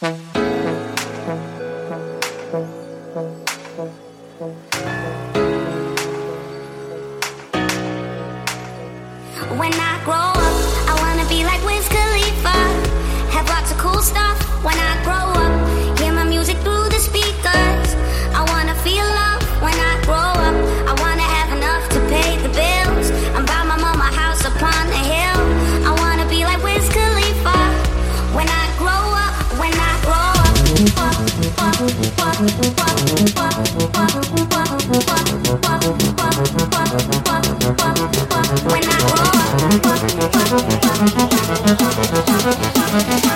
Mm-hmm. When I roll.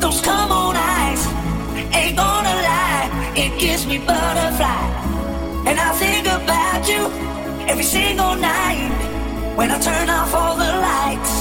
those come on eyes ain't gonna lie, it gives me butterfly. And I think about you every single night when I turn off all the lights.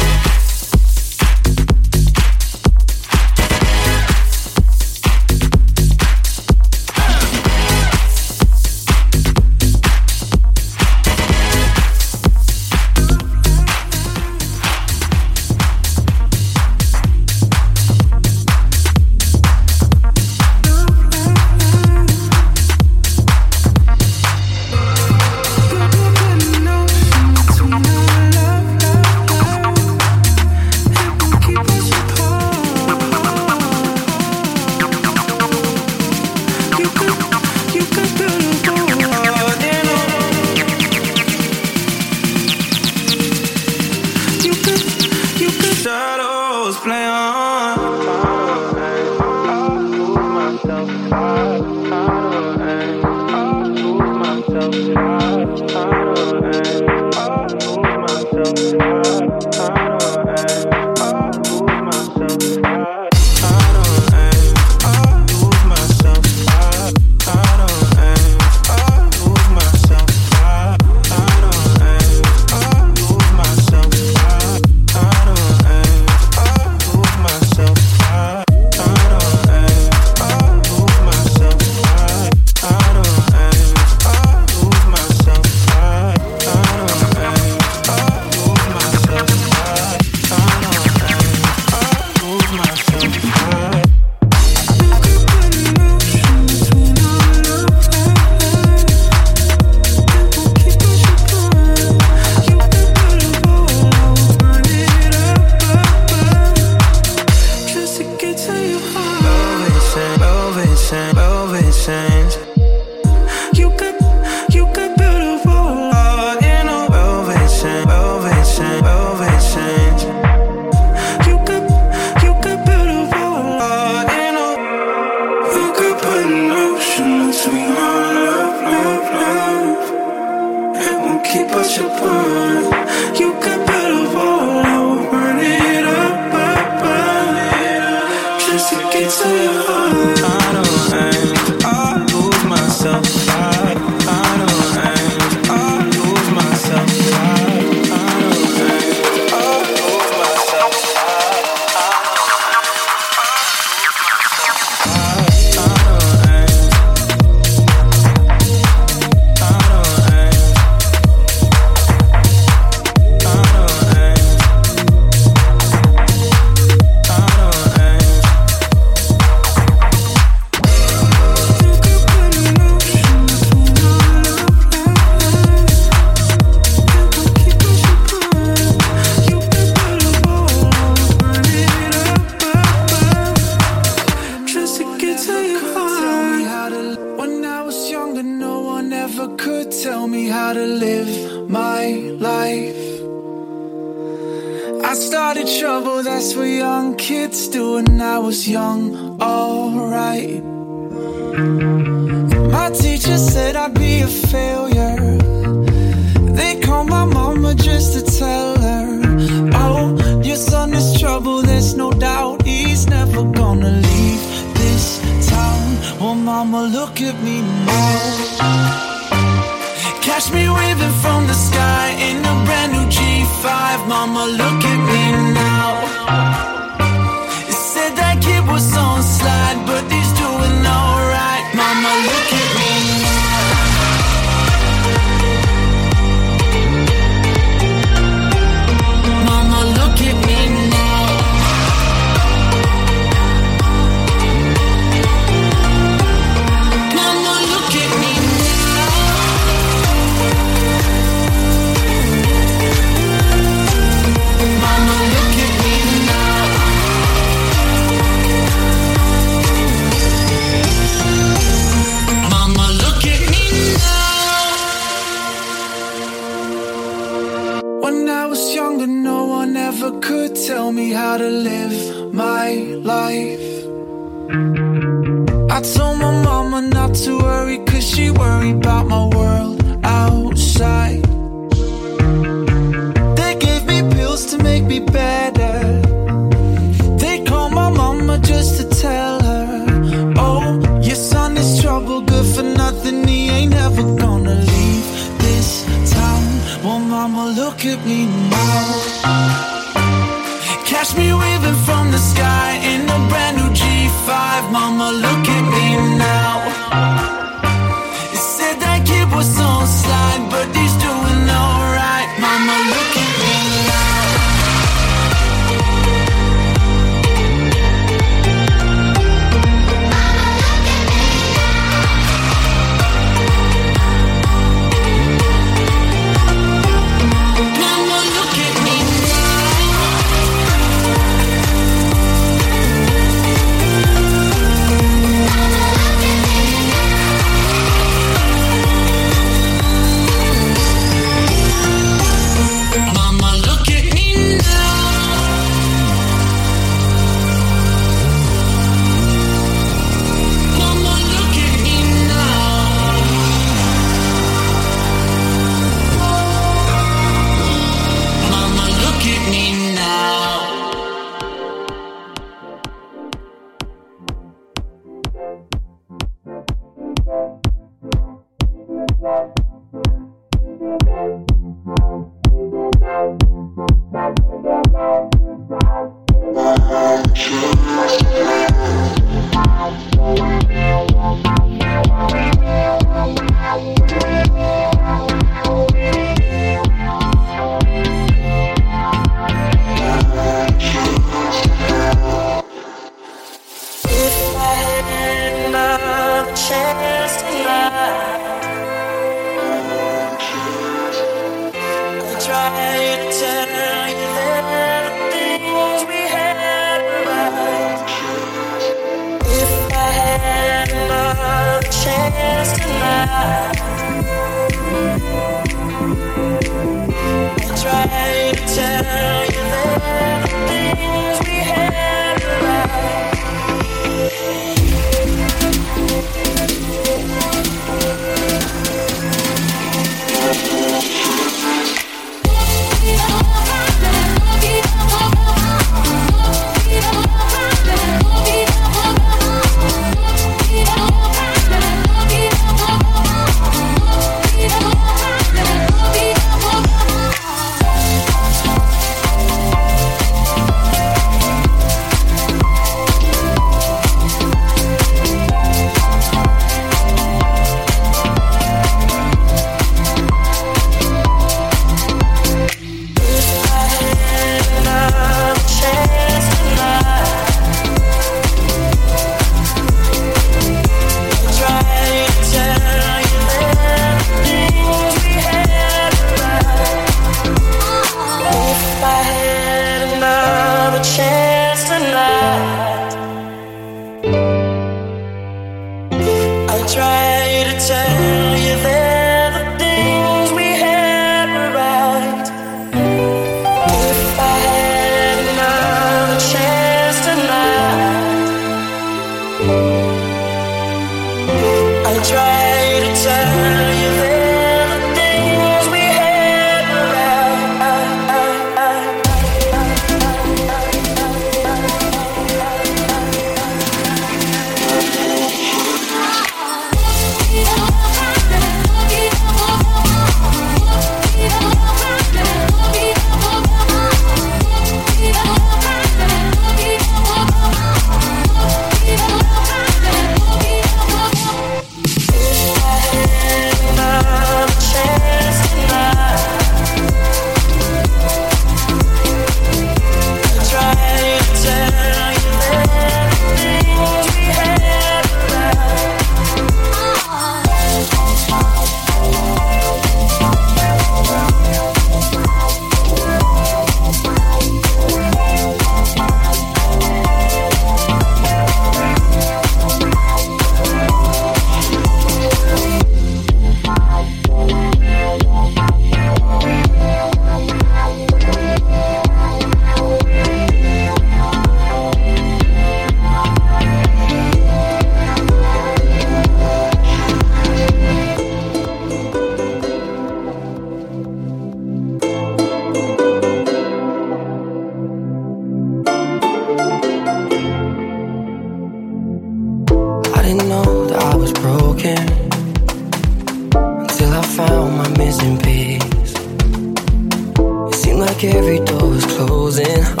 You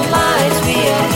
lights, we are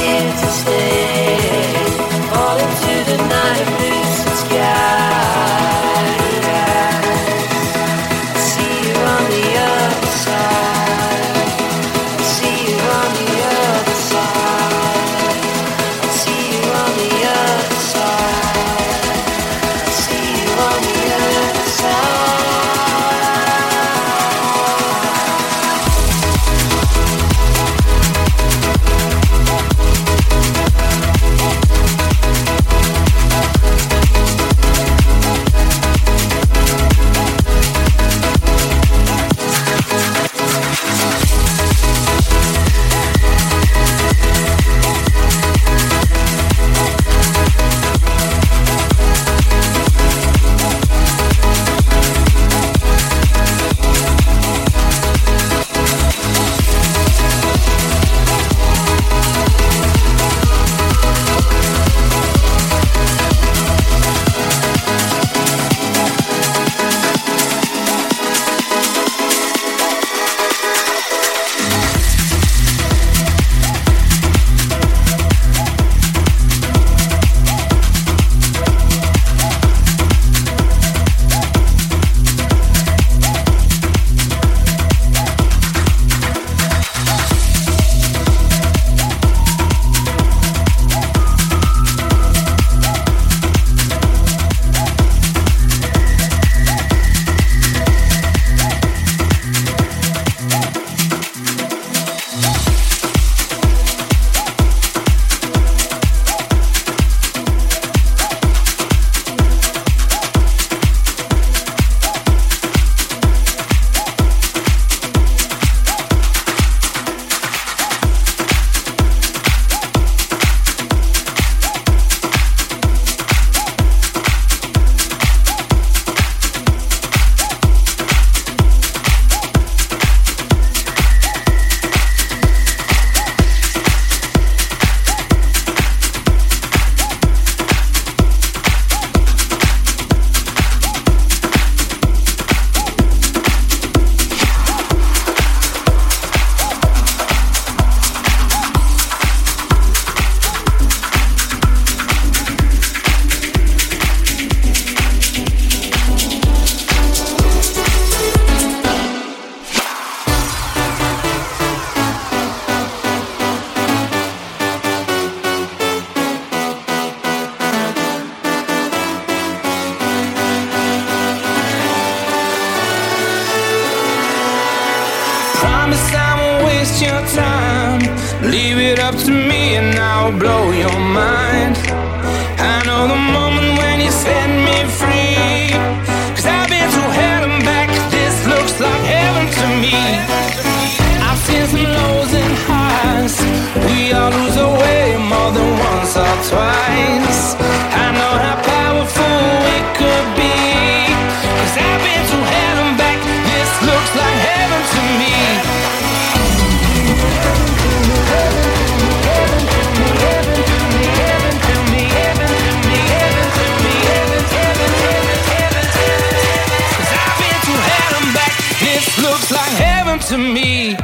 like heaven to me.